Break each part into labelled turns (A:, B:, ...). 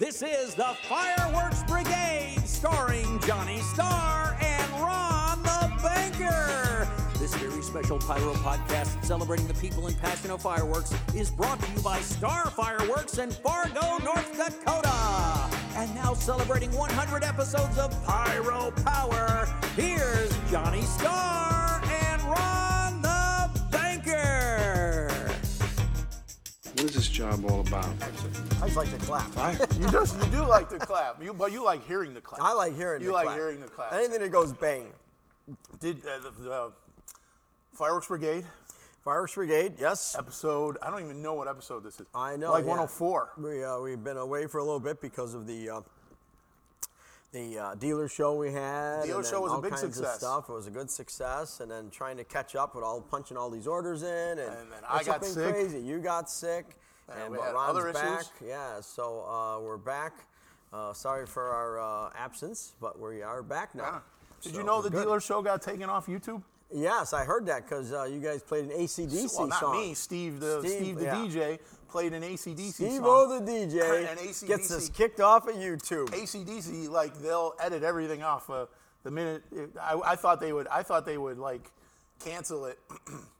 A: This is the Fireworks Brigade, starring Johnny Starr and Ron the Banker. This very special Pyro podcast celebrating the people and passion of fireworks is brought to you by Star Fireworks in Fargo, North Dakota. And now celebrating 100 episodes of Pyro Power, here's Johnny Starr
B: job all about?
C: I just like to clap.
D: You just you do like to clap, you, but you like hearing the clap.
C: I like hearing
D: You
C: the
D: like
C: clap.
D: hearing the clap.
C: Anything that goes bang.
D: Did uh, the, the fireworks brigade
C: Fireworks Brigade, yes.
D: episode? I don't even know what episode this is.
C: I know.
D: Like
C: yeah.
D: 104.
C: We uh, we've been away for a little bit because of the uh, the uh, dealer show we had.
D: Dealer show
C: then
D: was a big
C: kinds of
D: success.
C: stuff. It was a good success, and then trying to catch up with all punching all these orders in, and,
D: And then I
C: it's
D: got sick.
C: crazy. You got sick,
D: And
C: and
D: we had
C: Ron's
D: other
C: back.
D: issues.
C: Yeah, so uh, we're back. Uh, sorry for our uh, absence, but we are back now.
D: Yeah. Did you know the
C: good.
D: dealer show got taken off YouTube?
C: Yes, I heard that because uh, you guys played an ACDC
D: well, not
C: song.
D: me. Steve, the Steve,
C: Steve,
D: the
C: yeah.
D: DJ, played an ACDC
C: Steve
D: song.
C: O the DJ
D: And AC/DC.
C: gets us kicked off of YouTube.
D: ACDC, like they'll edit everything off uh, the minute. It, I, I thought they would. I thought they would like cancel it,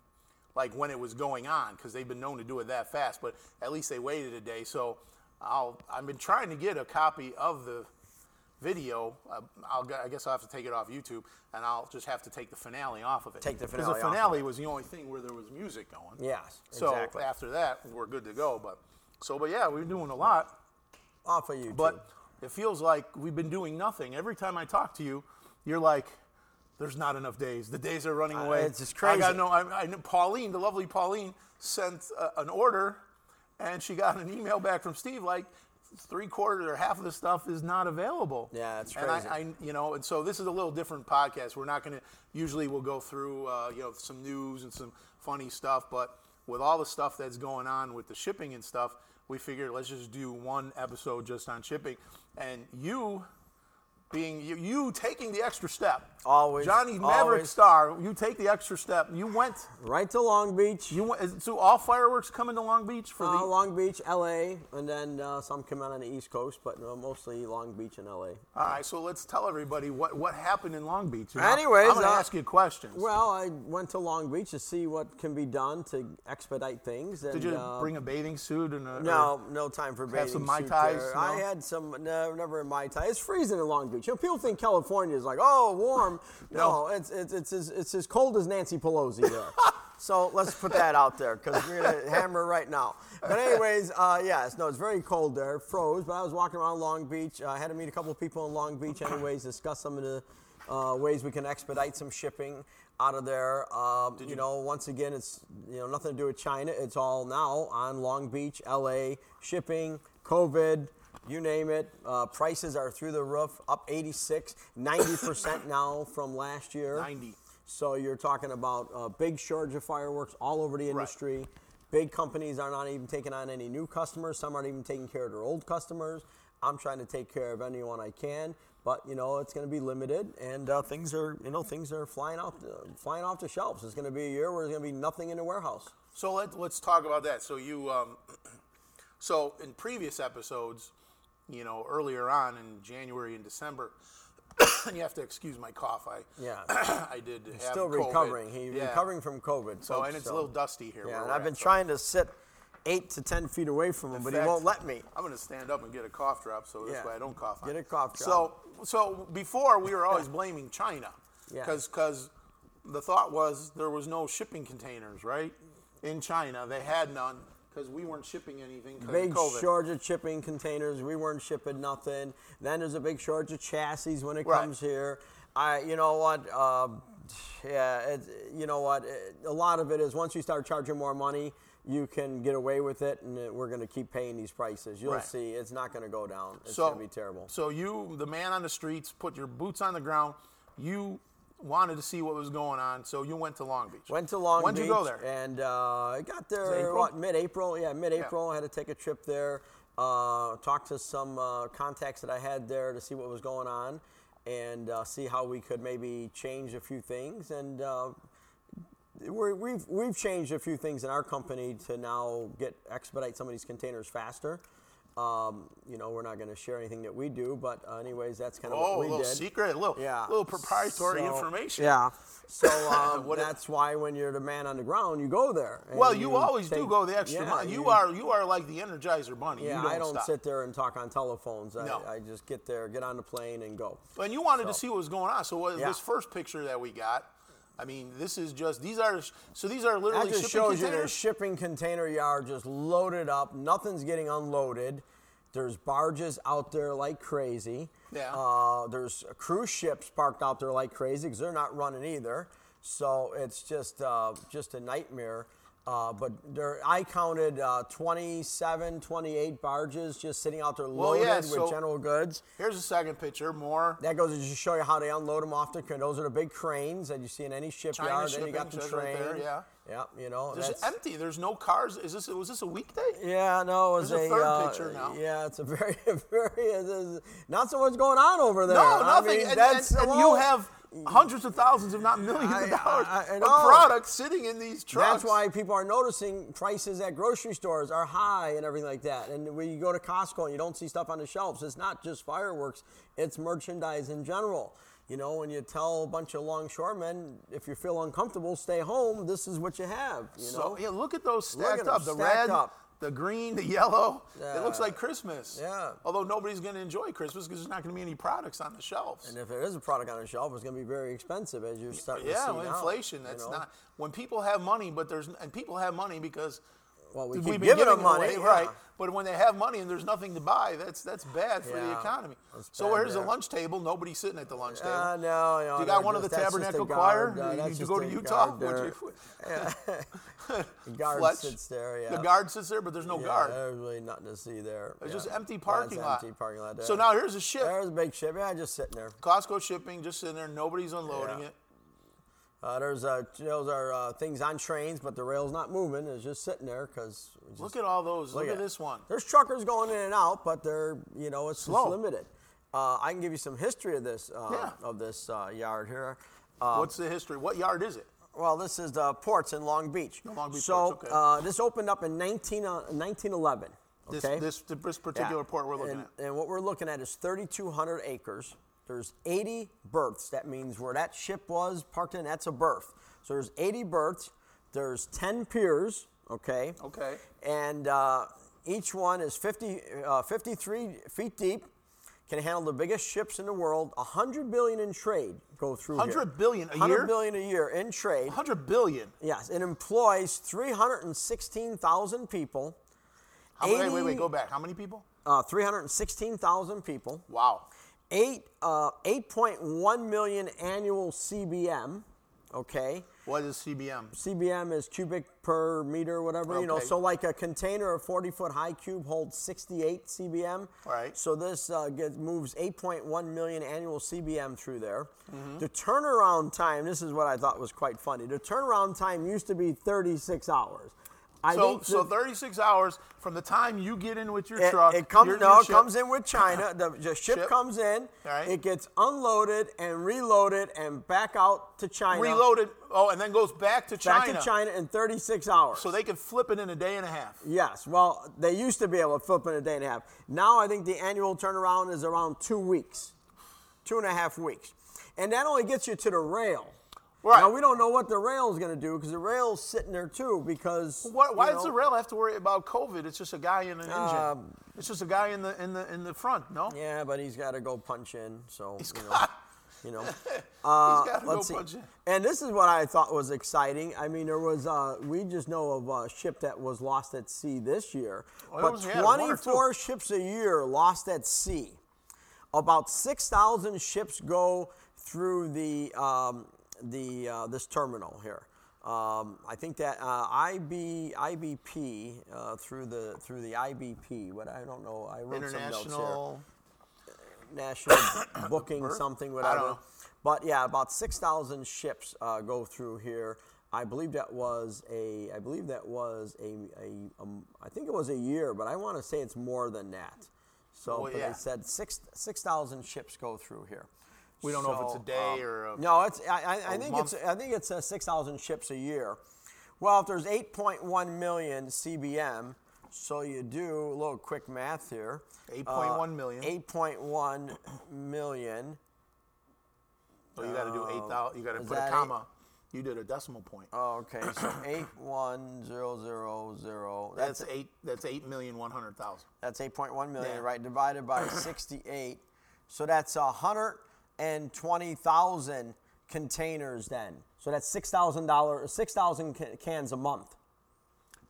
D: like when it was going on, because they've been known to do it that fast. But at least they waited a day. So I'll. I've been trying to get a copy of the video. Uh, I'll. I guess I'll have to take it off YouTube, and I'll just have to take the finale off of it.
C: Take the
D: because
C: finale
D: the
C: off of
D: finale was the only thing where there was music going.
C: Yes,
D: So
C: exactly.
D: after that, we're good to go. But so, but yeah, we're doing a lot.
C: off of YouTube.
D: But it feels like we've been doing nothing. Every time I talk to you, you're like, "There's not enough days. The days are running away."
C: Uh, it's just crazy.
D: I got no. I, I know Pauline, the lovely Pauline, sent uh, an order, and she got an email back from Steve like. Three quarters or half of the stuff is not available.
C: Yeah, it's
D: And
C: crazy.
D: I, I, you know, and so this is a little different podcast. We're not going to. Usually, we'll go through, uh, you know, some news and some funny stuff. But with all the stuff that's going on with the shipping and stuff, we figured let's just do one episode just on shipping. And you, being you, you taking the extra step,
C: Always,
D: Johnny Maverick
C: always.
D: Star, you take the extra step. You went.
C: right to Long Beach.
D: You went. So all fireworks coming to Long Beach for
C: uh,
D: the.
C: Long Beach, LA, and then uh, some come out on the East Coast, but no, mostly Long Beach and LA.
D: all right. So let's tell everybody what what happened in Long Beach.
C: Anyways,
D: I'm going to
C: uh,
D: ask you questions.
C: Well, I went to Long Beach to see what can be done to expedite things. And,
D: Did you
C: uh,
D: bring a bathing suit and a,
C: No, no time for bathing Have
D: some Mai Tais, no?
C: I had some, no, never in Mai Tai. It's freezing in Long Beach. You know, people think California is like, oh, warm. No, it's, it's, it's, as, it's as cold as Nancy Pelosi there. so let's put that out there because we're going to hammer right now. But anyways, uh, yes, no, it's very cold there. Froze, but I was walking around Long Beach. I had to meet a couple of people in Long Beach anyways, discuss some of the uh, ways we can expedite some shipping out of there. Um, you, know, once again, it's you know nothing to do with China. It's all now on Long Beach, LA, shipping, COVID, you name it. Uh, prices are through the roof, up 86, 90% now from last year.
D: 90.
C: So you're talking about a big shortage of fireworks all over the industry. Right. Big companies are not even taking on any new customers. Some aren't even taking care of their old customers. I'm trying to take care of anyone I can, but you know it's going to be limited, and uh, things are you know things are flying off the, flying off the shelves. It's going to be a year where there's going to be nothing in the warehouse.
D: So let, let's talk about that. So you, um, so in previous episodes, you know, earlier on in January and December, and you have to excuse my cough. I
C: Yeah.
D: I did have
C: Still
D: COVID.
C: recovering. He's
D: Yeah.
C: recovering from COVID.
D: So
C: folks,
D: and it's a little dusty here.
C: Yeah, and I've been
D: so-
C: trying to sit eight to ten feet away from him,
D: In
C: but
D: fact,
C: he won't let me.
D: I'm going to stand up and get a cough drop, so this
C: Yeah.
D: way I don't cough.
C: Get a cough drop.
D: So, so before we were always blaming China,
C: Yeah.
D: because the thought was there was no shipping containers, right? In China, they had none because we weren't shipping anything
C: Big shortage of shipping containers. We weren't shipping nothing. Then there's a big shortage of chassis when it
D: Right.
C: comes here. I, you know what? Um, yeah, it, you know what? It, a lot of it is once you start charging more money, you can get away with it, and it- we're going to keep paying these prices. You'll
D: Right.
C: see, it's not going to go down. It's
D: so,
C: going to be terrible.
D: So you, the man on the streets, put your boots on the ground. You wanted to see what was going on, so you went to Long Beach.
C: Went to Long Beach.
D: When'd you go there?
C: And uh, I got there
D: April?
C: what mid-April. Yeah, mid-April. I had to take a trip there. Uh, talk to some uh, contacts that I had there to see what was going on, and uh, see how we could maybe change a few things. And uh, we're, we've we've changed a few things in our company to now get expedite some of these containers faster. Um, you know, we're not going to share anything that we do, but uh, anyways, that's kind of
D: Oh,
C: what we
D: little
C: did.
D: secret, a little,
C: Yeah.
D: little proprietary
C: So-
D: information.
C: Yeah. So um,
D: it-
C: that's why when you're the man on the ground, you go there.
D: Well, you, always do go the extra
C: yeah,
D: mile. You, are you are like the Energizer Bunny.
C: Yeah,
D: you don't
C: I don't
D: stop.
C: sit there and talk on telephones. I,
D: No.
C: I just get there, get on the plane, and go.
D: And you wanted to see what was going on. So what,
C: Yeah.
D: this first picture that we got, I mean, this is just these are so these are
C: That
D: literally
C: just
D: shipping
C: shows you the shipping container yard just loaded up. Nothing's getting unloaded. There's barges out there like crazy.
D: Yeah.
C: Uh, there's cruise ships parked out there like crazy because they're not running either. So it's just uh, just a nightmare. Uh, but there, I counted uh, 27, 28 barges just sitting out there
D: Well,
C: loaded
D: yeah,
C: with general goods.
D: Here's a second picture. More.
C: That goes to just show you how they unload them off the crane. Those are the big cranes that you see in any shipyard. then you got the
D: says right
C: train.
D: there, yeah.
C: Yeah, you know.
D: Is empty. There's no cars. Is this was this a weekday?
C: Yeah, no, it was
D: There's a
C: a,
D: third
C: uh,
D: picture now.
C: Yeah, it's a very, very, not so much going on over there.
D: No,
C: I
D: nothing.
C: mean,
D: and,
C: that's
D: and- and you have Mm. hundreds of thousands, if not millions
C: I-
D: of dollars
C: I- I
D: of products sitting in these trucks.
C: That's why people are noticing prices at grocery stores are high and everything like that. And when you go to Costco and you don't see stuff on the shelves, it's not just fireworks; it's merchandise in general. You know, when you tell a bunch of longshoremen, if you feel uncomfortable, stay home. This is what you have. You
D: So
C: know.
D: yeah, look at those
C: Look
D: stacked
C: at 'em
D: up. The
C: stacked
D: red,
C: up.
D: The green, the yellow. It looks like Christmas.
C: Yeah.
D: Although nobody's going to enjoy Christmas because there's not going to be any products on the shelves.
C: and if there is a product on the shelf, it's going to be very expensive as you're starting to see now,
D: inflation.
C: you
D: That's
C: know.
D: not when people have money, but there's and people have money because
C: Well, we
D: we've been
C: giving them money,
D: away, right?
C: yeah.
D: But when they have money and there's nothing to buy, that's that's bad for the economy. So the
C: there.
D: lunch table? Nobody's sitting at the lunch table.
C: Uh, no, no.
D: Do you got one of the
C: just-
D: tabernacle choir?
C: uh,
D: You- you go to Utah?
C: guard
D: you-
C: The guard
D: Fletch?
C: sits there. Yeah.
D: The guard sits there, but there's no
C: Yeah,
D: guard.
C: There's really nothing to see there.
D: It's
C: yeah.
D: just empty
C: Yeah,
D: parking lot.
C: Empty parking lot. There.
D: So now here's a ship.
C: there's a big ship. Yeah, just sitting there.
D: Costco shipping, just sitting there. Nobody's unloading
C: Yeah.
D: it.
C: Uh, there's uh, those are uh, things on trains, but the rail's not moving. It's just sitting there because.
D: Look at all those. Look, at this one.
C: There's truckers going in and out, but they're you know it's
D: Slow.
C: limited. Uh, I can give you some history of this uh,
D: Yeah.
C: of this uh, yard here. Uh,
D: What's the history? What yard is it?
C: Well, this is the ports in Long Beach.
D: The Long Beach
C: so
D: ports, okay.
C: uh, this opened up in 19, uh, 1911.
D: This
C: Okay.
D: this this particular
C: Yeah.
D: port we're looking
C: and,
D: at.
C: And what we're looking at is 3,200 acres. There's 80 berths. That means where that ship was parked in, that's a berth. So there's 80 berths. There's 10 piers. Okay.
D: Okay.
C: And uh, each one is 50, uh, 53 feet deep. Can handle the biggest ships in the world. 100 billion in trade go through here.
D: 100 billion a
C: 100
D: year?
C: billion a year in trade.
D: 100 billion.
C: Yes, it employs 316,000 people.
D: How many, wait, wait, wait, go back. How many people?
C: Uh, 316,000 people.
D: Wow.
C: Eight, uh, 8.1 million annual CBM. Okay,
D: What is CBM?
C: CBM is cubic per meter, whatever you know.
D: Okay.
C: So like a container of 40 foot high cube holds 68 CBM.
D: Right.
C: So this uh, gets, moves 8.1 million annual CBM through there.
D: Mm-hmm.
C: The turnaround time. This is what I thought was quite funny. The turnaround time used to be 36 hours. I
D: So,
C: think
D: so
C: the-
D: 36 hours from the time you get in with your
C: It,
D: truck.
C: it comes
D: your-
C: no,
D: your
C: it comes in with China. The, the ship,
D: Ship.
C: comes in.
D: Right.
C: It gets unloaded and reloaded and back out to China.
D: reloaded. Oh, and then goes back to China.
C: back to China in 36 hours.
D: So they can flip it in a day and a half.
C: yes. Well, they used to be able to flip it in a day and a half. Now I think the annual turnaround is around two weeks, two and a half weeks, and that only gets you to the rail.
D: Right.
C: Now we don't know what the rail is going to do because the rail's sitting there too. Because
D: Why, why
C: you
D: does the rail have to worry about COVID? It's just a guy in an engine.
C: Um,
D: it's just a guy in the in the in the front. No.
C: Yeah, but he's got to go punch in. So
D: He's
C: you know.
D: got.
C: you know.
D: He's
C: Uh,
D: got to go
C: let's see.
D: punch in.
C: And this is what I thought was exciting. I mean, there was uh, we just know of a ship that was lost at sea this year,
D: it
C: but
D: was- yeah, one or two.
C: 24 ships a year lost at sea. About 6,000 ships go through the um, the uh, this terminal here. Um, I think that uh, IB IBP uh, through the through the IBP. What I don't know. I wrote some notes here
D: International.
C: national booking something whatever.
D: know.
C: But yeah, about six thousand ships uh, go through here. I believe that was a. I believe that was a. a um, I think it was a year, but I want to say it's more than that. So,
D: Well,
C: but
D: yeah.
C: they said six six thousand ships go through here.
D: We don't know if it's a day
C: um,
D: or a,
C: no, it's. I, I, I
D: a
C: think
D: month?
C: it's. I think it's uh, six thousand ships a year. Well, if there's 8.1 million CBM, So you do a little quick math here.
D: 8.1 million.
C: 8.1 million.
D: So you got to do eight thousand. You got to put a
C: that eight-
D: comma. You did a decimal point.
C: Oh, okay. So eight one zero zero zero.
D: that's
C: That's
D: eight. That's eight million one hundred thousand.
C: that's 8.1 million,
D: Yeah.
C: right? Divided by 68. So that's 120,000 containers then. So that's six thousand dollars, six thousand cans a month.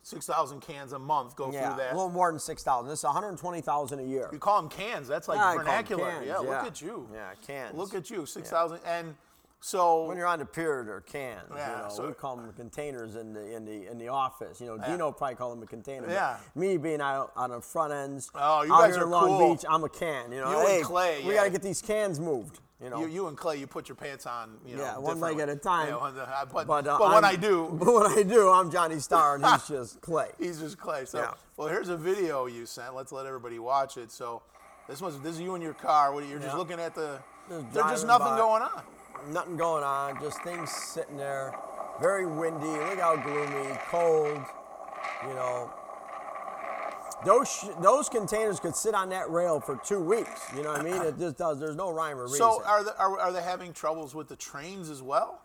D: Six thousand cans a month go
C: Yeah,
D: through that.
C: a little more than six thousand. This is 120,000 a year.
D: you call them cans. That's like
C: Yeah, I call 'em
D: vernacular.
C: cans,
D: yeah,
C: yeah.
D: Look at you.
C: Yeah, cans.
D: Look at you. Six thousand. And so
C: when you're on the pier, they're cans.
D: Yeah,
C: you know,
D: so-
C: we call them containers in the in the in the office. You know,
D: Yeah.
C: Dino probably call them a container.
D: Yeah.
C: Me being out on the front ends.
D: Oh, you guys are
C: Long
D: cool.
C: Beach, I'm a can. You know,
D: You and
C: hey,
D: Clay,
C: we
D: yeah.
C: got to get these cans moved. You know.
D: you, you and Clay, you put your pants on. You know,
C: yeah, one leg at a time.
D: Yeah, one- uh, but
C: but, uh,
D: but when
C: I'm-
D: do,
C: but when I do, I'm Johnny Starr and he's just Clay.
D: He's just Clay. So,
C: Yeah.
D: well, here's a video you sent. Let's let everybody watch it. So, this was this is you in your car. What, you're just looking at the.
C: Just
D: There's just nothing
C: by.
D: going on.
C: Nothing going on. Just things sitting there. Very windy. Look how gloomy, cold. You know. Those sh- those containers could sit on that rail for two weeks. You know what I mean? It just does. There's no rhyme or reason.
D: So, are, the, are are they having troubles with the trains as well?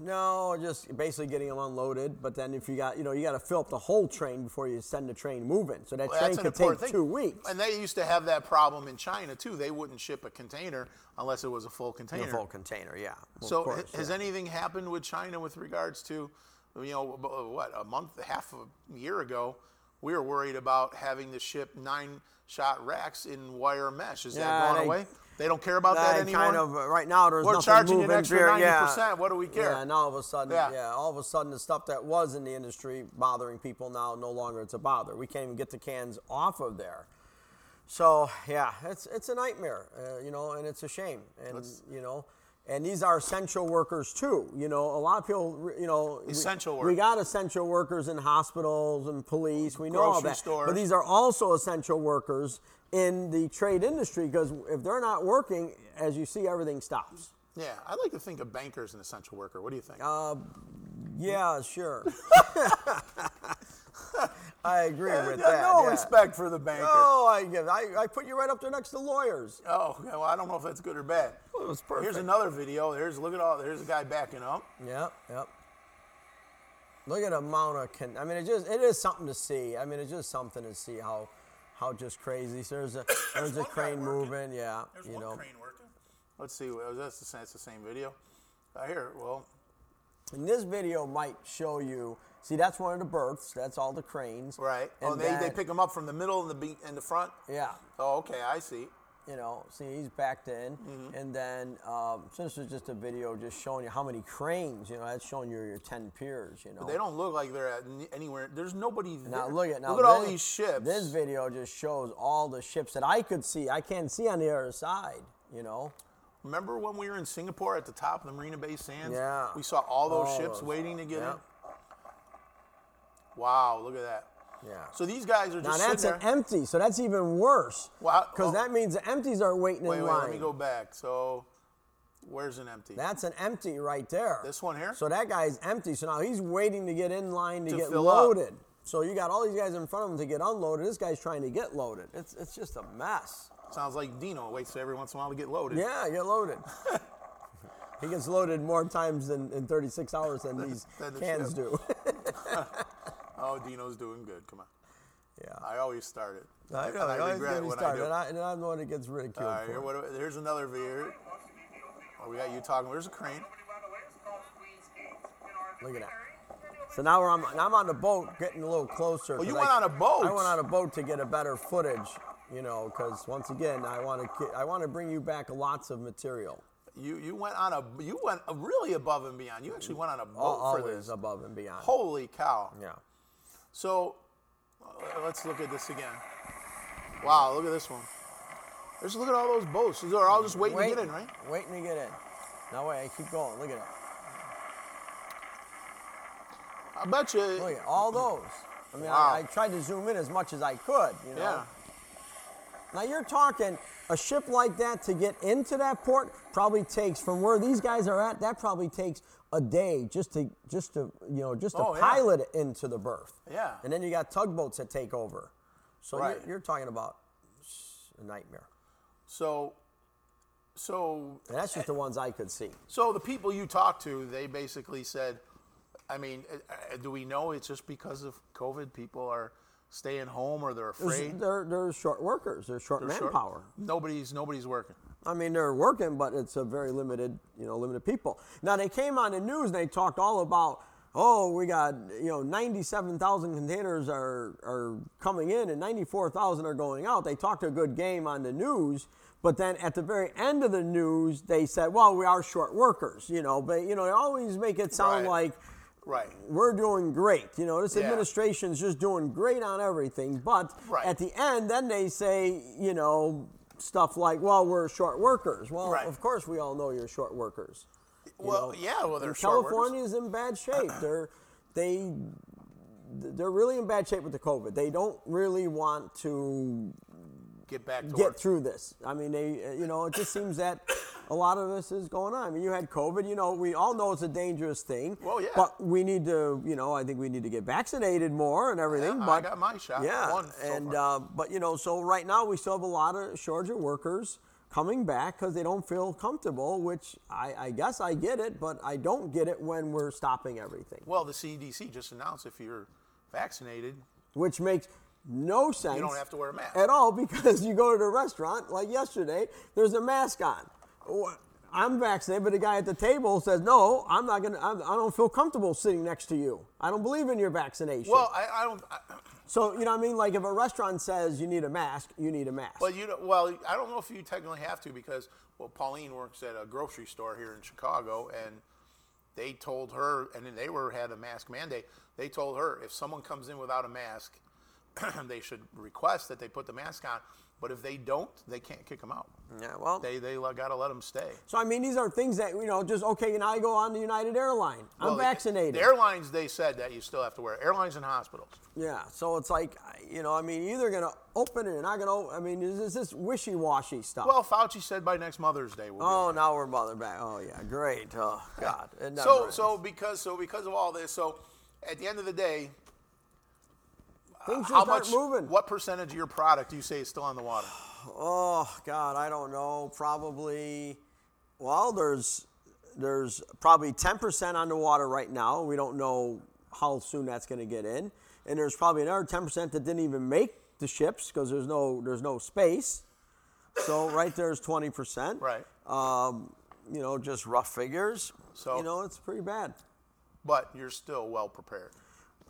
C: No, just basically getting them unloaded. But then if you got, you know, you got to fill up the whole train before you send the train moving. So that
D: Well,
C: train could take
D: thing.
C: two weeks.
D: And they used to have that problem in China too. They wouldn't ship a container unless it was a full container.
C: The full container, yeah. Well,
D: So
C: course,
D: has
C: yeah.
D: anything happened with China with regards to, you know, what a month, half a year ago, we were worried about having to ship nine shot racks in wire mesh. Is
C: Yeah,
D: that going away? They don't care about that
C: That
D: anymore.
C: kind of uh, right now. There's
D: We're
C: nothing
D: charging you an
C: moving.
D: extra
C: Beer-
D: 90%, what do we care?
C: Yeah, and all of a sudden,
D: Yeah.
C: yeah. all of a sudden, the stuff that was in the industry bothering people now no longer it's a bother. We can't even get the cans off of there. So yeah, it's it's a nightmare, uh, you know, and it's a shame, and you know. And these are essential workers too. You know, a lot of people, you know, we-
D: Essential
C: We
D: work.
C: got essential workers in hospitals and police. We know all that.
D: stores.
C: But these are also essential workers in the trade industry because if they're not working, as you see, everything stops.
D: yeah, I like to think of bankers as an essential worker. What do you think?
C: Uh, Yeah, sure. I agree with
D: Yeah,
C: that.
D: no
C: yeah.
D: respect for the banker.
C: Oh, I give. I, I put you right up there next to lawyers.
D: Oh, well, I don't know if that's good or bad.
C: It was
D: Here's another video. There's look at all. There's a guy backing up.
C: Yep, yep. Look at the amount of. Con- I mean, it just it is something to see. I mean, it's just something to see how how just crazy. So there's a there's a crane moving. Yeah,
D: There's
C: you
D: one
C: know.
D: crane working. Let's see. That's the, that's the same video. Uh, I hear. Well,
C: And this video might show you. See, that's one of the berths. That's all the cranes.
D: right. oh,
C: And
D: they, they pick them up from the middle and the be- and the front.
C: Yeah.
D: Oh, okay. I see.
C: You know, see he's backed in,
D: Mm-hmm.
C: and then um, since it's just a video just showing you how many cranes, you know, that's showing you your ten piers, you know.
D: But they don't look like they're at anywhere. There's nobody there.
C: now look at now.
D: Look at all
C: this-
D: these ships.
C: This video just shows all the ships that I could see. I can't see on the other side, you know.
D: Remember when we were in Singapore at the top of the Marina Bay Sands?
C: Yeah.
D: We saw all those
C: All
D: ships
C: those.
D: waiting to get
C: Yeah.
D: in. Wow, look at that.
C: Yeah.
D: So these guys are just
C: now that's an
D: there.
C: empty, so that's even worse.
D: Wow,
C: Because
D: oh.
C: that means the empties are waiting
D: wait,
C: in
D: wait,
C: line.
D: let me go back. So, where's an empty?
C: That's an empty right there.
D: This one here?
C: So that guy's empty. So now he's waiting to get in line to,
D: To
C: get
D: fill up.
C: loaded. So you got all these guys in front of him to get unloaded. This guy's trying to get loaded. It's it's just a mess.
D: Sounds like Dino waits every once in a while to get loaded.
C: Yeah, get loaded. he gets loaded more times than in 36 hours than these
D: Than the
C: cans
D: ship.
C: do.
D: Dino's doing good. Come on.
C: yeah.
D: I always start it.
C: I know.
D: And I
C: always
D: regret
C: get
D: when
C: started,
D: I
C: and,
D: do.
C: I, and I'm the one that gets ridiculed
D: All right, here, what, here's another video. Oh, we got you talking. Where's the crane?
C: Look at that. So now we're on, now I'm on the boat, getting a little closer.
D: Oh, you went
C: I,
D: on a boat?
C: I went on a boat to get a better footage, you know, because once again, I want to I want to bring you back lots of material.
D: You you went on a you went really above and beyond. You actually went on a boat
C: Al-
D: for
C: Always
D: this.
C: above and beyond.
D: Holy cow!
C: Yeah.
D: So uh, let's look at this again. Wow, look at this one. Just look at all those boats. They're all just waiting to get in, right?
C: Waiting to get in. No way, keep going. Look at it.
D: I bet you.
C: Look at all those. I mean,
D: Wow.
C: I, I tried to zoom in as much as I could, you know.
D: Yeah.
C: Now you're talking, a ship like that to get into that port probably takes from where these guys are at. That probably takes a day just to just to you know just to
D: Oh, yeah.
C: pilot it into the berth.
D: Yeah.
C: And then you got tugboats that take over. So
D: Right.
C: you're, you're talking about a nightmare.
D: So, so
C: And that's just the ones I could see.
D: So the people you talked to, they basically said, I mean, uh, uh, do we know it's just because of COVID? People are staying home or they're afraid.
C: They're, they're short workers. They're short
D: They're short?
C: manpower.
D: Nobody's nobody's working.
C: I mean, they're working, but it's a very limited, you know, limited people. Now they came on the news and they talked all about, oh, we got, you know, 97,000 containers are are coming in and 94,000 are going out. They talked a good game on the news, but then at the very end of the news, they said, well, we are short workers, you know, but you know, they always make it sound
D: Right.
C: like
D: Right.
C: we're doing great. You know, this
D: Yeah.
C: administration's just doing great on everything. But
D: Right.
C: at the end, then they say, you know, stuff like, well, we're short workers. Well,
D: Right.
C: of course, we all know you're short workers. You
D: Well,
C: know,
D: yeah, well, they're short workers.
C: California's in bad shape. they're they they're really in bad shape with the COVID. They don't really want to
D: Get back to
C: get
D: work.
C: through this. I mean, they, you know, it just seems that a lot of this is going on. I mean, you had COVID. You know, we all know it's a dangerous thing.
D: Well, yeah.
C: But we need to, you know, I think we need to get vaccinated more and everything.
D: Yeah, I got my shot.
C: Yeah,
D: One so
C: and uh, but you know, so right now we still have a lot of shortage of workers coming back because they don't feel comfortable. Which I, I guess I get it, but I don't get it when we're stopping everything.
D: Well, the CDC just announced if you're vaccinated,
C: which makes no sense.
D: You don't have to wear a mask.
C: at all because you go to the restaurant like yesterday. There's a mask on. I'm vaccinated, but the guy at the table says, "No, I'm not gonna. I'm, I don't feel comfortable sitting next to you. I don't believe in your vaccination."
D: well, I, I don't. I,
C: so you know what I mean? Like if a restaurant says you need a mask, you need a mask.
D: Well, you know, well, I don't know if you technically have to because well, Pauline works at a grocery store here in Chicago, and they told her, and then they were had a mask mandate. They told her if someone comes in without a mask, they should request that they put the mask on. But if they don't, they can't kick them out.
C: yeah, well,
D: They they got to let them stay.
C: so I mean, these are things that you know, just okay. Now I go on the United Airline. I'm
D: Well,
C: vaccinated.
D: The airlines they said that you still have to wear. Airlines and hospitals.
C: Yeah, so it's like, you know, I mean, either going to open it or not going to. I mean, is this wishy-washy stuff?
D: Well, Fauci said by next Mother's Day. We'll
C: oh, now we're mother back. Oh yeah, great. Oh God. It never
D: So
C: ends.
D: so because so because of all this, so at the end of the day,
C: things
D: how
C: just
D: much?
C: aren't moving.
D: What percentage of your product do you say is still on the water?
C: Oh God, I don't know. Probably. Well, there's there's probably 10% on the water right now. We don't know how soon that's going to get in, and there's probably another 10% that didn't even make the ships because there's no there's no space. So right there's 20%.
D: Right.
C: Um, you know, just rough figures.
D: So-
C: you know, it's pretty bad.
D: But you're still well prepared.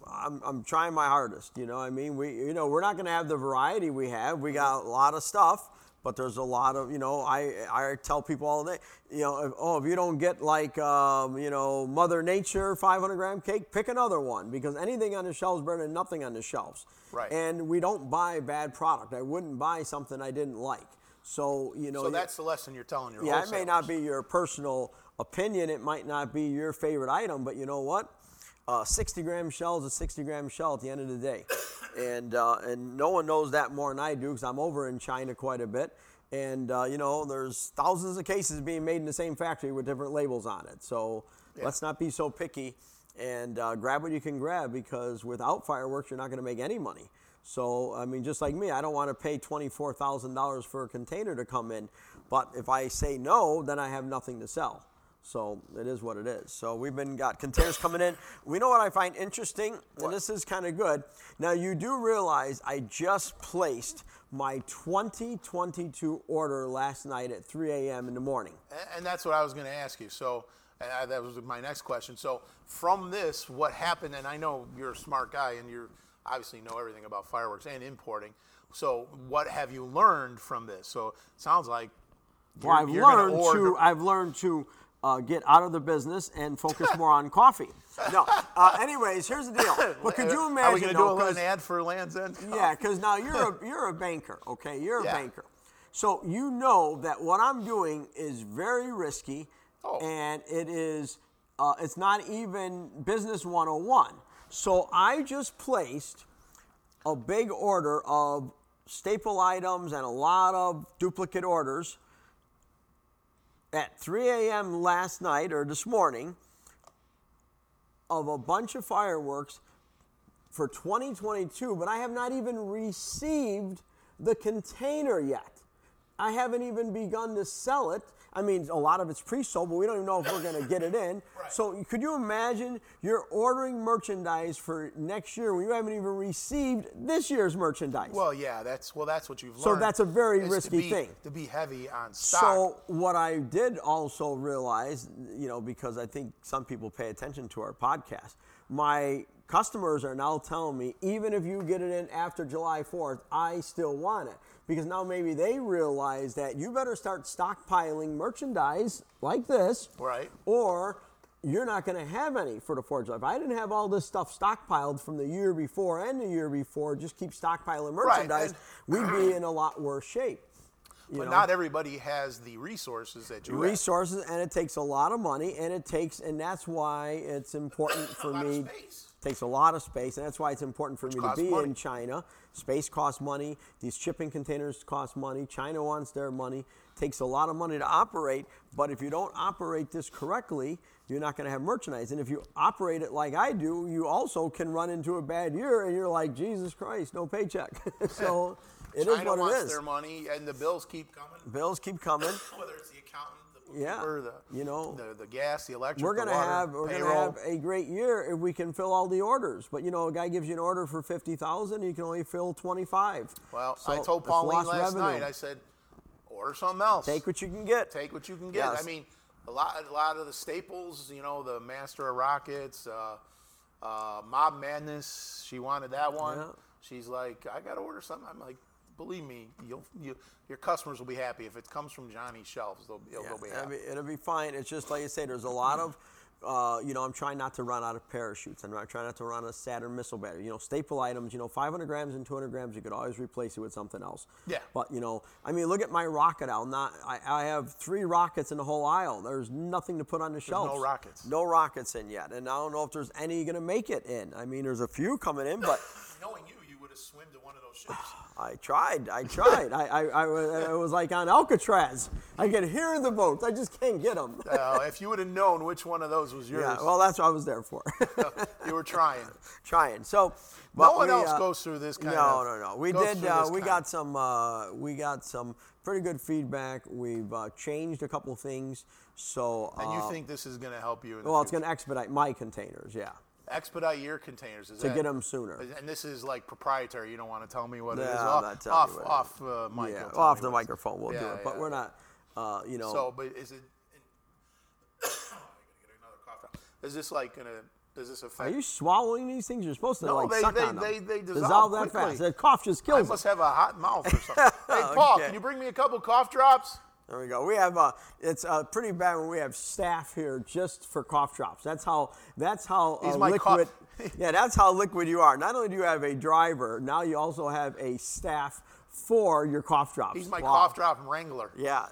C: I'm, I'm trying my hardest. You know, I mean, we, you know, we're not going to have the variety we have. We got a lot of stuff, but there's a lot of, you know, I, I tell people all the day, you know, if, oh, if you don't get like, um, you know, Mother Nature 500 gram cake, pick another one because anything on the shelves better than nothing on the shelves.
D: Right.
C: And we don't buy bad product. I wouldn't buy something I didn't like. So, you know,
D: So that's the lesson you're telling your
C: yeah, it may not be your personal opinion. It might not be your favorite item, but you know what? Uh, 60 gram shell is a 60 gram shell at the end of the day, and uh, and no one knows that more than I do because I'm over in China quite a bit, and uh, you know there's thousands of cases being made in the same factory with different labels on it. So let's not be so picky and uh, grab what you can grab because without fireworks you're not going to make any money. So I mean, just like me, I don't want to pay twenty-four thousand dollars for a container to come in, but if I say no, then I have nothing to sell. So it is what it is. So we've been got containers coming in. We know what I find interesting, and this is kind of good. Now you do realize I just placed my 2022 order last night at 3 a.m. in the morning.
D: And that's what I was going to ask you. So I, that was my next question. So from this, what happened? And I know you're a smart guy, and you obviously know everything about fireworks and importing. So what have you learned from this? So it sounds like
C: Well, I've learned
D: order-
C: to I've learned to uh, get out of the business and focus more on coffee. No. Uh, anyways, here's the deal. But could you imagine?
D: Are we going to do an ad for Land's End?
C: Yeah, because now you're a you're a banker, okay? You're a
D: Yeah.
C: banker, so you know that what I'm doing is very risky,
D: Oh.
C: and it is uh, it's not even business 101. So I just placed a big order of staple items and a lot of duplicate orders at 3 a.m. last night or this morning of a bunch of fireworks for 2022, but I have not even received the container yet. I haven't even begun to sell it. I mean, a lot of it's pre-sold, but we don't even know if we're going to get it in. So, could you imagine you're ordering merchandise for next year when you haven't even received this year's merchandise?
D: Well, yeah, that's well, that's what you've learned.
C: So that's a very
D: is to
C: risky
D: be-
C: thing.
D: to be heavy on stock.
C: So what I did also realize, you know, because I think some people pay attention to our podcast, my customers are now telling me even if you get it in after July 4th, I still want it. Because now maybe they realize that you better start stockpiling merchandise like this.
D: Right.
C: Or you're not going to have any for the 4th of July. If I didn't have all this stuff stockpiled from the year before and the year before, just keep stockpiling merchandise, we'd be in a lot worse shape. You
D: but
C: know?
D: not everybody has the resources that you have.
C: resources and it takes a lot of money and it takes and that's why it's important for me. Takes a lot of space and that's why it's important for me to be
D: money.
C: in china. Space costs money. These shipping containers cost money. China wants their money. Takes a lot of money to operate but if you don't operate this correctly you're not going to have merchandise. And if you operate it like i do you also can run into a bad year and you're like jesus christ no paycheck. So it is
D: China
C: what
D: wants
C: it is.
D: their money, and the bills keep coming.
C: bills keep coming.
D: Whether it's
C: Yeah,
D: bookkeeper, the
C: you know,
D: the, the gas, the electric,
C: we're gonna
D: water,
C: have we're
D: payroll.
C: gonna have a great year if we can fill all the orders. But you know, a guy gives you an order for fifty thousand, you can only fill twenty five.
D: well, so I told Pauline last night. I said, order something else.
C: take what you can get.
D: take what you can get.
C: Yes.
D: I mean, a lot, a lot of the staples, you know, the Master of Rockets, uh, uh, Mob Madness. She wanted that one.
C: Yeah.
D: She's like, I got to order something. I'm like, believe me, you'll, you, your customers will be happy if it comes from Johnny's shelves. They'll, they'll,
C: Yeah,
D: they'll be happy.
C: be, it'll be fine. It's just like you say, there's a lot of, uh, you know, I'm trying not to run out of parachutes. I'm not trying not to run a Saturn missile battery. You know, staple items, you know, 500 grams and 200 grams, you could always replace it with something else.
D: Yeah.
C: But, you know, I mean, look at my rocket aisle. Not, I, I have three rockets in the whole aisle. There's nothing to put on the shelves.
D: No rockets.
C: No rockets in yet. And I don't know if there's any going to make it in. I mean, there's a few coming in, but.
D: Knowing you, have swum to one of those ships.
C: I tried. I tried. I, I, I, was- I was like on Alcatraz. I can hear the boats. I just can't get them.
D: uh, if you would have known which one of those was yours,
C: Yeah, well, that's what I was there for.
D: you were trying.
C: Trying. So,
D: No one
C: we,
D: else
C: uh,
D: goes through this kind
C: no,
D: of.
C: No, no, We did. Uh, we got some. Uh, we got some pretty good feedback. We've uh, changed a couple things. So.
D: And you
C: uh,
D: think this is going to help you? In the
C: Well, it's going to expedite my containers. Yeah.
D: Expedite your containers is
C: To
D: that-
C: get 'em sooner.
D: And this is like proprietary. You don't want to tell me what it is.
C: No,
D: Off,
C: I'm not telling
D: off,
C: you
D: off uh, mic.
C: yeah. Off the
D: it
C: microphone, we'll do
D: Yeah,
C: it. But
D: yeah.
C: we're not. Uh, you know.
D: So, but is it? Is this like gonna? Does this affect?
C: are you swallowing these things? You're supposed to
D: No,
C: like
D: they-
C: suck
D: they-
C: on them.
D: they- they dissolve
C: that
D: quickly.
C: fast. That cough just
D: killed
C: me.
D: I must
C: them.
D: have a hot mouth or something. hey, Paul,
C: Okay.
D: can you bring me a couple cough drops?
C: There we go. We have uh, it's uh, pretty bad when we have staff here just for cough drops. That's how that's how uh,
D: He's my
C: liquid.
D: cough-
C: yeah, that's how liquid you are. Not only do you have a driver, now you also have a staff for your cough drops.
D: He's my
C: Wow.
D: cough drop wrangler.
C: Yeah.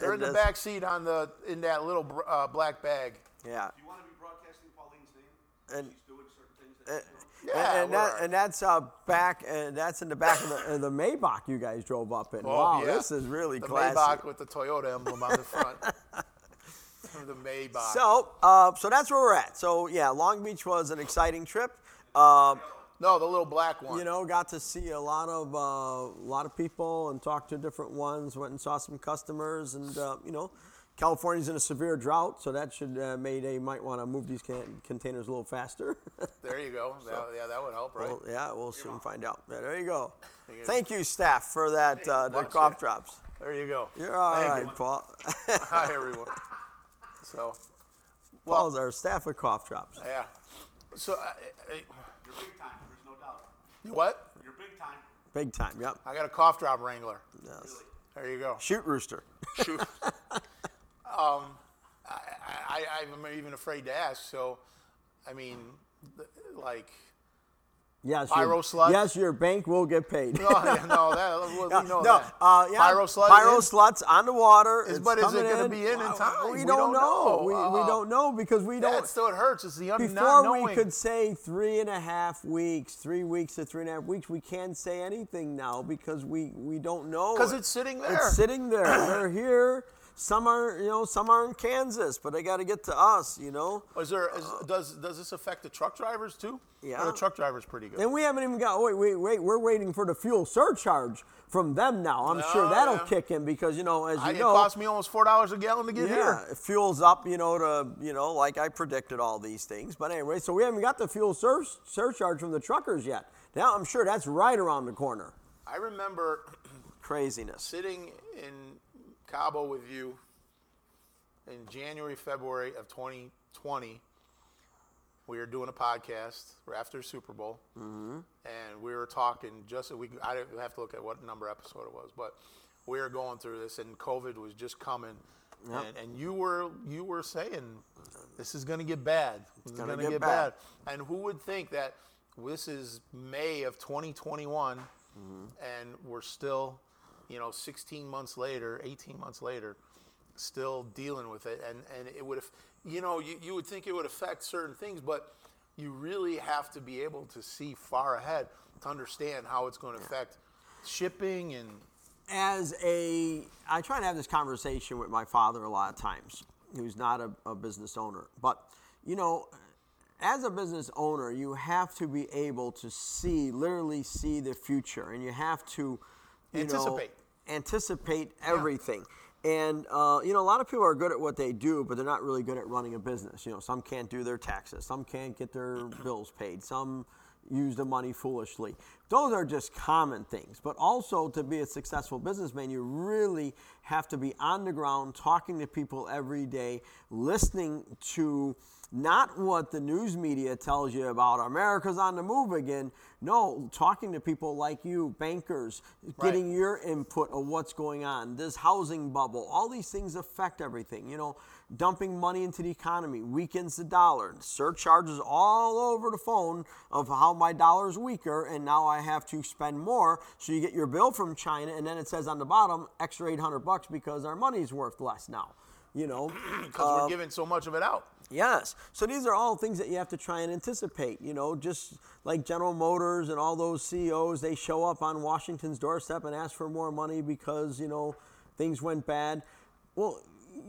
D: They're in the back seat on the in that little uh, black bag.
C: Yeah.
B: Do you want to be broadcasting Pauline's name?
C: And-
B: She's doing certain things. That
C: and,
D: Yeah,
C: and, that, and that's uh, back. And that's in the back of the, the Maybach you guys drove up in.
D: Oh,
C: wow,
D: yeah.
C: this is really
D: the
C: classy.
D: Maybach with the Toyota emblem on the front. the Maybach.
C: So, uh, so that's where we're at. So yeah, Long Beach was an exciting trip. Um,
D: no, the little black one.
C: you know, got to see a lot of uh, a lot of people and talk to different ones. Went and saw some customers, and uh, you know, California's in a severe drought, so that should uh, Mayday might want to move these can- containers a little faster.
D: There you go. That- yeah, that would help, right?
C: Well, yeah, we'll soon find out. Yeah, there you go. Thank you, staff, for that uh, the
D: watch
C: cough
D: it.
C: drops.
D: There you go.
C: You're all
D: Thank
C: right,
D: you.
C: Paul.
D: Hi, everyone. So,
C: Paul's our staff of cough drops.
D: yeah. So, uh, uh,
B: you're big time. There's no doubt.
D: uh, what?
B: You're big time.
C: Big time. Yep.
D: I got a cough drop wrangler.
C: Yes.
D: There you go.
C: Shoot rooster.
D: Shoot. Um, I, I, I'm even afraid to ask. So, I mean, like,
C: Yes,
D: Pyro
C: your? Yes, your bank will get paid.
D: No, yeah, no, that, we know
C: no,
D: that.
C: Uh, yeah,
D: Pyro sluts.
C: Pyro sluts on the water.
D: Is- but is it gonna be in in time?
C: We,
D: We
C: don't
D: don't
C: know.
D: know.
C: We, we
D: Uh,
C: don't know because we don't.
D: That's what hurts. Is the un-
C: Before we could say three and a half weeks, three weeks to three and a half weeks, we can't say anything now because we, we don't know.
D: 'Cause it's sitting there.
C: It's sitting there. They're here. Some are, you know, some are in Kansas, but they got to get to us, you know.
D: Oh, is there? Is, does does this affect the truck drivers too?
C: Yeah.
D: Or the truck drivers pretty good.
C: And we haven't even got. Wait, wait, wait. We're waiting for the fuel surcharge from them now. I'm oh, sure
D: Oh,
C: that'll
D: yeah.
C: kick in because you know, as you
D: I, it
C: know,
D: cost me almost four dollars a gallon to get
C: yeah,
D: here.
C: it fuels up. You know, to you know, like I predicted all these things. But anyway, so we haven't got the fuel sur- surcharge from the truckers yet. Now I'm sure that's right around the corner.
D: I remember
C: Craziness.
D: sitting in Cabo with you in January, February of 2020. We were doing a podcast after Super Bowl,
C: Mm-hmm.
D: and we were talking. Just we, I didn't have to look at what number episode it was, but we were going through this, and COVID was just coming, and, and you were you were saying this is going to get bad.
C: Gonna
D: going to
C: get
D: get bad.
C: bad.
D: And who would think that this is May of 2021,
C: Mm-hmm.
D: and we're still, you know, 16 months later, 18 months later, still dealing with it. And and it would have, you know, you, you would think it would affect certain things, but you really have to be able to see far ahead to understand how it's going to affect shipping and
C: as a I try to have this conversation with my father a lot of times, who's not a, a business owner. But you know, as a business owner, you have to be able to see, literally see the future, and you have to
D: Anticipate.
C: Know, anticipate everything. And uh, you know, a lot of people are good at what they do, but they're not really good at running a business. You know, some can't do their taxes, some can't get their bills paid, some use the money foolishly. Those are just common things. But also, to be a successful businessman, you really have to be on the ground, talking to people every day, listening to not what the news media tells you about America's on the move again. No, talking to people like you, bankers, getting your input of what's going on, this housing bubble, all these things affect everything. You know, dumping money into the economy weakens the dollar. Surcharges all over the phone of how my dollar is weaker, and now I have to spend more. So you get your bill from China, and then it says on the bottom, extra 800 bucks because our money's worth less now. You know,
D: because we're um, giving so much of it out.
C: Yes. So these are all things that you have to try and anticipate. You know, just like General Motors and all those CEOs, they show up on Washington's doorstep and ask for more money because, you know, things went bad. Well,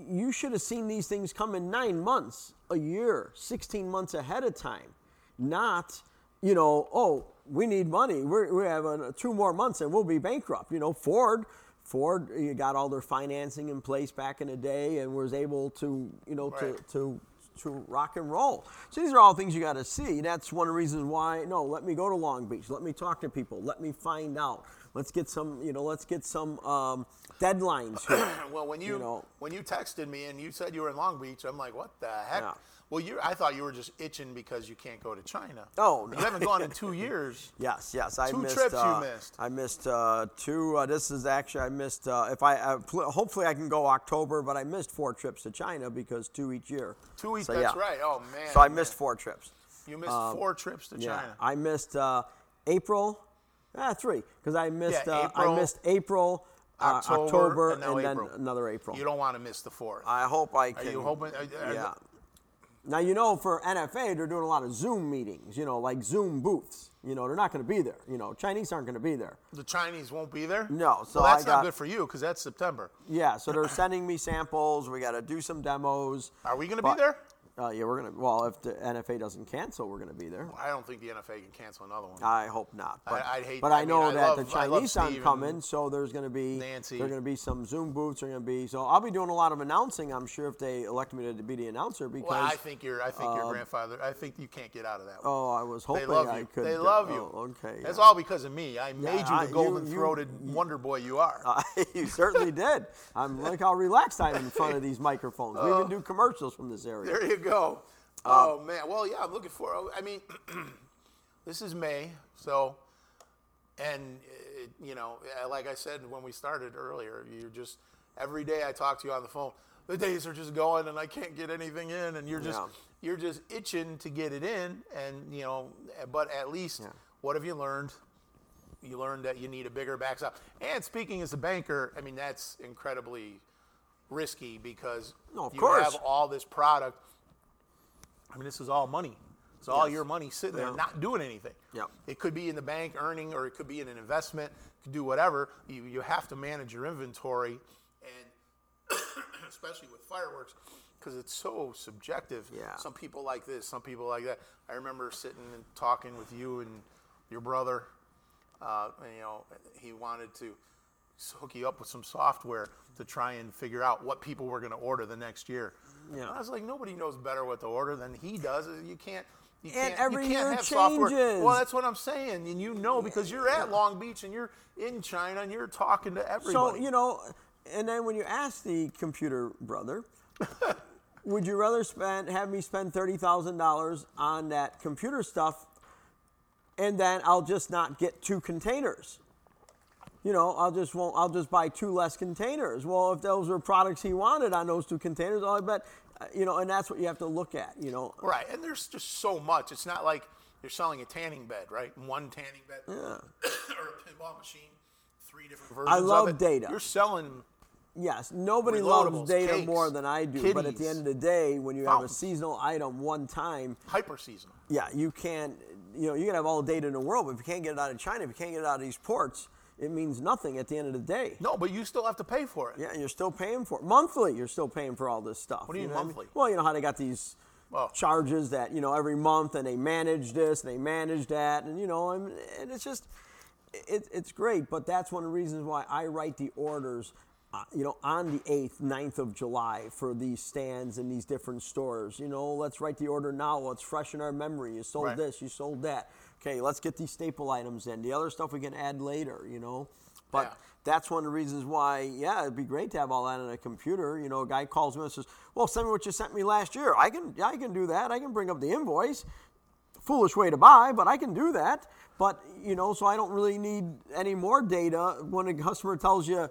C: you should have seen these things come in nine months, a year, 16 months ahead of time. Not, you know, oh, we need money. We're, we have uh, two more months and we'll be bankrupt. You know, Ford. Ford, you got all their financing in place back in the day and was able to, you know,
D: Right.
C: to, to to rock and roll. So these are all things you got to see. That's one of the reasons why. No, let me go to Long Beach. Let me talk to people. Let me find out. Let's get some. You know, let's get some um, deadlines here.
D: Well, when you,
C: You know.
D: when you texted me and you said you were in Long Beach, I'm like, what the heck?
C: Yeah.
D: Well, you I thought you were just itching because you can't go to China.
C: Oh,
D: you haven't gone in two years.
C: Yes, yes. I
D: Two
C: missed.
D: trips you
C: uh,
D: missed.
C: I missed uh, two. Uh, this is actually I missed. Uh, if I uh, hopefully I can go October, but I missed four trips to China because two each year.
D: Two each.
C: So,
D: that's
C: yeah.
D: right. Oh man.
C: So I
D: man.
C: missed four trips.
D: You missed four trips to
C: Yeah,
D: China.
C: I missed uh, April. Ah, three because I missed.
D: Yeah,
C: uh, I
D: April,
C: missed April, uh,
D: October,
C: October,
D: and
C: then
D: April.
C: another April.
D: You don't want to miss the fourth.
C: I hope I can.
D: Are you hoping? are- are-
C: Yeah. Now you know for NFA they're doing a lot of Zoom meetings. You know, like Zoom booths. You know, they're not going to be there. You know, Chinese aren't going to be there.
D: The Chinese won't be there.
C: No, so
D: well, that's
C: I
D: not good for you because that's September.
C: Yeah, so they're sending me samples. We got to do some demos.
D: Are we going to be there?
C: Uh, yeah, we're gonna. Well, if the NFA doesn't cancel, we're gonna be there.
D: I don't think the NFA can cancel another one.
C: I hope not.
D: I-
C: But,
D: I'd hate-
C: but
D: I
C: I,
D: mean,
C: know
D: I
C: that
D: love-
C: the Chinese aren't coming, so there's going to be
D: Nancy.
C: There's going to be some Zoom booths. Are going to be so I'll be doing a lot of announcing. I'm sure if they elect me to be the announcer because
D: well, I think your I think your grandfather. I think you can't get out of that. One.
C: oh I was hoping they
D: love
C: I
D: you.
C: could.
D: They
C: uh,
D: love you.
C: oh, okay.
D: That's
C: yeah.
D: all because of me. I made you
C: I-
D: the
C: you-
D: golden-throated wonder boy you are.
C: Uh, you certainly did. I'm like how relaxed I am in front of these microphones. We even do commercials from this area.
D: There you go. Oh man. Well, yeah. I'm looking for. I mean, this is May, so, and uh, you know, like I said when we started earlier, you're just every day I talk to you on the phone. The days are just going, and I can't get anything in, and you're just
C: Yeah.
D: you're just itching to get it in, and you know, but at least what have you learned? You learned that you need a bigger backstop. And speaking as a banker, I mean that's incredibly risky because
C: No,
D: you
C: course.
D: have all this product. I mean, this is all money. It's all your money sitting there,
C: Yeah.
D: not doing anything.
C: Yep.
D: It could be in the bank earning, or it could be in an investment. You could do whatever. You, you have to manage your inventory, and especially with fireworks, because it's so subjective.
C: Yeah.
D: Some people like this, some people like that. I remember sitting and talking with you and your brother. Uh, and, you know, he wanted to hook you up with some software to try and figure out what people were going to order the next year.
C: Yeah.
D: And I was like, nobody knows better what to order than he does. You can't. You
C: And
D: can't,
C: every
D: you can't
C: year
D: have software.
C: changes.
D: Well, that's what I'm saying, and you know because you're at Long Beach and you're in China and you're talking to everybody.
C: So you know, and then when you ask the computer brother, would you rather spend have me spend thirty thousand dollars on that computer stuff, and then I'll just not get two containers? You know, I'll just won't. I'll just buy two less containers. Well, if those were products he wanted on those two containers, I bet, you know, and that's what you have to look at. You know,
D: Right, and there's just so much. It's not like you're selling a tanning bed, right? One tanning bed,
C: Yeah.
D: or a pinball machine, three different versions.
C: I love data.
D: You're selling.
C: Yes, nobody loves data
D: cakes,
C: more than I do. But at the end of the day, when you have a seasonal item one time,
D: Hyper seasonal.
C: yeah, you can't, you know, you can have all the data in the world, but if you can't get it out of China, if you can't get it out of these ports, it means nothing at the end of the day.
D: No, but you still have to pay for it.
C: Yeah, and you're still paying for it. Monthly, you're still paying for all this stuff.
D: What do you mean
C: know I
D: monthly?
C: Well, you know how they got these
D: Oh.
C: charges that, you know, every month and they manage this and they manage that. And, you know, and, and it's just, it, it's great. But that's one of the reasons why I write the orders, uh, you know, on the 8th, 9th of July for these stands and these different stores. You know, let's write the order now. Let's freshen our memory. You sold
D: Right.
C: this, you sold that. Okay, let's get these staple items in. The other stuff we can add later, you know. But
D: Yeah.
C: that's one of the reasons why, yeah, it'd be great to have all that on a computer. You know, a guy calls me and says, "Well, send me what you sent me last year." I can, yeah, I can do that. I can bring up the invoice. Foolish way to buy, but I can do that. But you know, so I don't really need any more data when a customer tells you,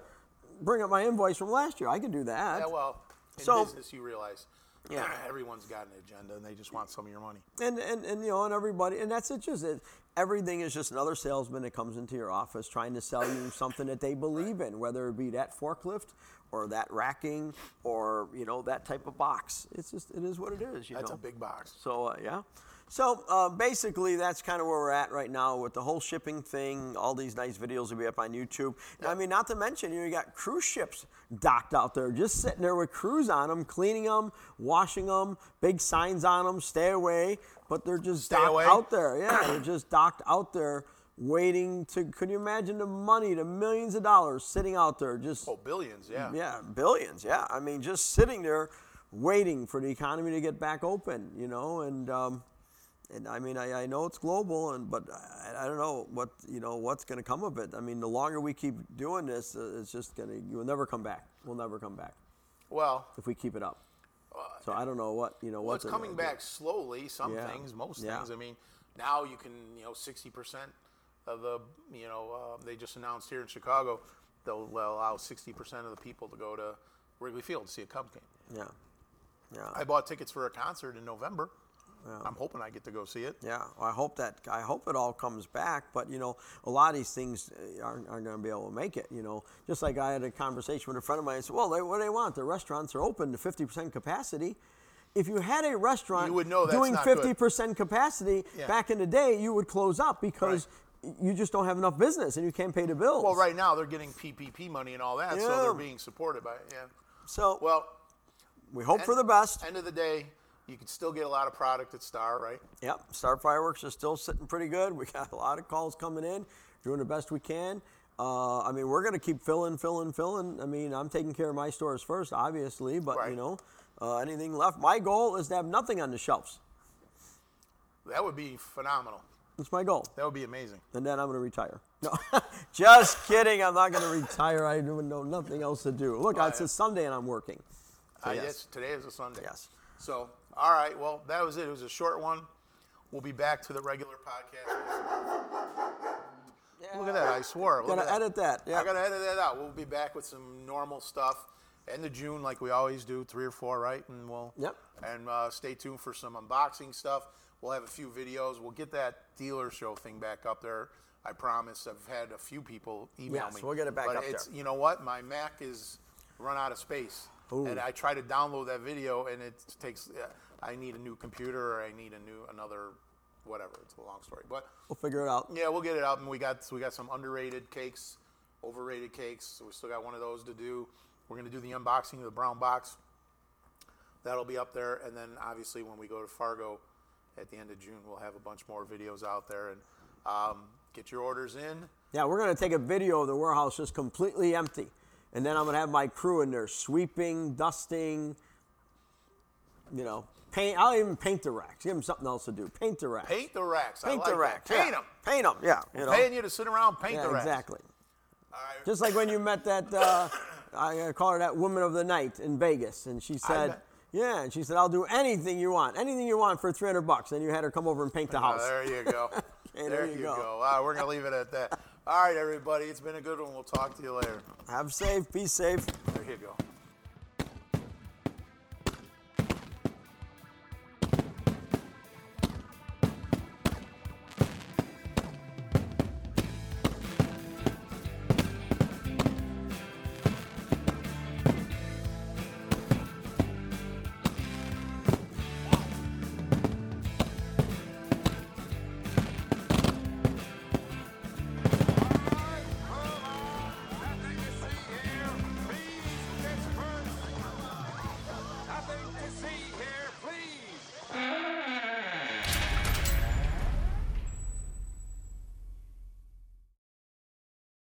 C: "Bring up my invoice from last year." I can do that.
D: Yeah, well, in
C: So-
D: business, you realize
C: Yeah.
D: everyone's got an agenda and they just want some of your money.
C: and, and, and you know, and everybody, and that's it. Just it, everything is just another salesman that comes into your office trying to sell you something that they believe in, whether it be that forklift or that racking or you know that type of box. It's just it is what it is. You
D: That's
C: know.
D: a big box.
C: So uh, yeah. So uh, basically, that's kind of where we're at right now with the whole shipping thing. All these nice videos will be up on YouTube. And I mean, not to mention, you, know, you got cruise ships docked out there, just sitting there with crews on them, cleaning them, washing them, big signs on them, stay away. But they're just
D: Stay
C: docked
D: away?
C: out there. Yeah, they're just docked out there, waiting to. Could you imagine the money, the millions of dollars sitting out there, just
D: Oh, billions, yeah.
C: yeah, billions. Yeah, I mean, just sitting there, waiting for the economy to get back open. You know, and um, and I mean, I, I know it's global, and but I, I don't know what you know what's going to come of it. I mean, the longer we keep doing this, uh, it's just going to. You'll never come back. We'll never come back
D: Well,
C: if we keep it up. So I don't know what you know.
D: well, it's
C: what's
D: coming back slowly. Some
C: Yeah.
D: things, most
C: Yeah.
D: things. I mean, now you can, you know, 60% of the, you know, uh, they just announced here in Chicago, they'll allow 60% of the people to go to Wrigley Field to see a Cub game.
C: Yeah, yeah.
D: I bought tickets for a concert in November. I'm hoping I get to go see it.
C: Yeah, well, I hope that I hope it all comes back. But you know, a lot of these things uh, aren't, aren't going to be able to make it. You know, just like I had a conversation with a friend of mine. I said, "Well, they, what do they want? The restaurants are open to 50% capacity." If you had a restaurant
D: You would know
C: doing 50% capacity
D: Yeah.
C: back in the day, you would close up because you just don't have enough business and you can't pay the bills.
D: Well, right now they're getting PPP money and all that, so they're being supported by it. Yeah.
C: So
D: Well,
C: we hope for the best.
D: End of the day, you can still get a lot of product at Star, right?
C: Yep, Star Fireworks is still sitting pretty good. We got a lot of calls coming in, doing the best we can. Uh, I mean, we're going to keep filling, filling, filling. I mean, I'm taking care of my stores first, obviously, but you know, uh, anything left. My goal is to have nothing on the shelves.
D: That would be phenomenal.
C: That's my goal,
D: That would be amazing.
C: and then I'm going to retire. No, just kidding. I'm not going to retire. I don't know nothing else to do. Look,
D: Oh,
C: it's a Sunday, and I'm working. So
D: Uh,
C: yes.
D: yes, today is a Sunday.
C: Yes.
D: So, all right. Well, that was it. It was a short one. We'll be back to the regular podcast. Look at that. I swore. Look
C: Gotta
D: that.
C: edit that. Yeah.
D: I got to edit that out. We'll be back with some normal stuff. End of June, like we always do, three or four, right? And we'll
C: Yep.
D: And uh, stay tuned for some unboxing stuff. we'll have a few videos. We'll get that dealer show thing back up there. I promise. I've had a few people email
C: Yes,
D: me.
C: we'll get it back
D: but
C: up
D: it's,
C: there.
D: You know what? My Mac is run out of space,
C: Ooh.
D: and I try to download that video, and it takes. Uh, I need a new computer, or I need a new another, whatever. It's a long story, but
C: We'll figure it out.
D: yeah, we'll get it out, and we got we got some underrated cakes, overrated cakes. So we still got one of those to do. We're gonna do the unboxing of the brown box. That'll be up there, and then obviously when we go to Fargo at the end of June, we'll have a bunch more videos out there, and um, get your orders in.
C: Yeah, we're gonna take a video of the warehouse just completely empty, and then I'm gonna have my crew in there sweeping, dusting. You know, paint. I'll even paint the racks. Give them something else to do. Paint the racks.
D: Paint the racks.
C: Paint
D: like
C: the racks.
D: Paint
C: yeah.
D: them.
C: Paint them. Yeah. You know.
D: Paying you to sit around, paint
C: yeah,
D: the racks.
C: exactly.
D: Right.
C: Just like when you met that, uh, I call her that woman of the night in Vegas, and she said, "Yeah," and she said, "I'll do anything you want, anything you want for 300 bucks." And you had her come over and paint the
D: Oh,
C: house.
D: there you go.
C: Okay,
D: there, you go. All right, we're gonna leave it at that. All right, everybody. It's been a good one. We'll talk to you later.
C: Have safe, be safe.
D: There you go.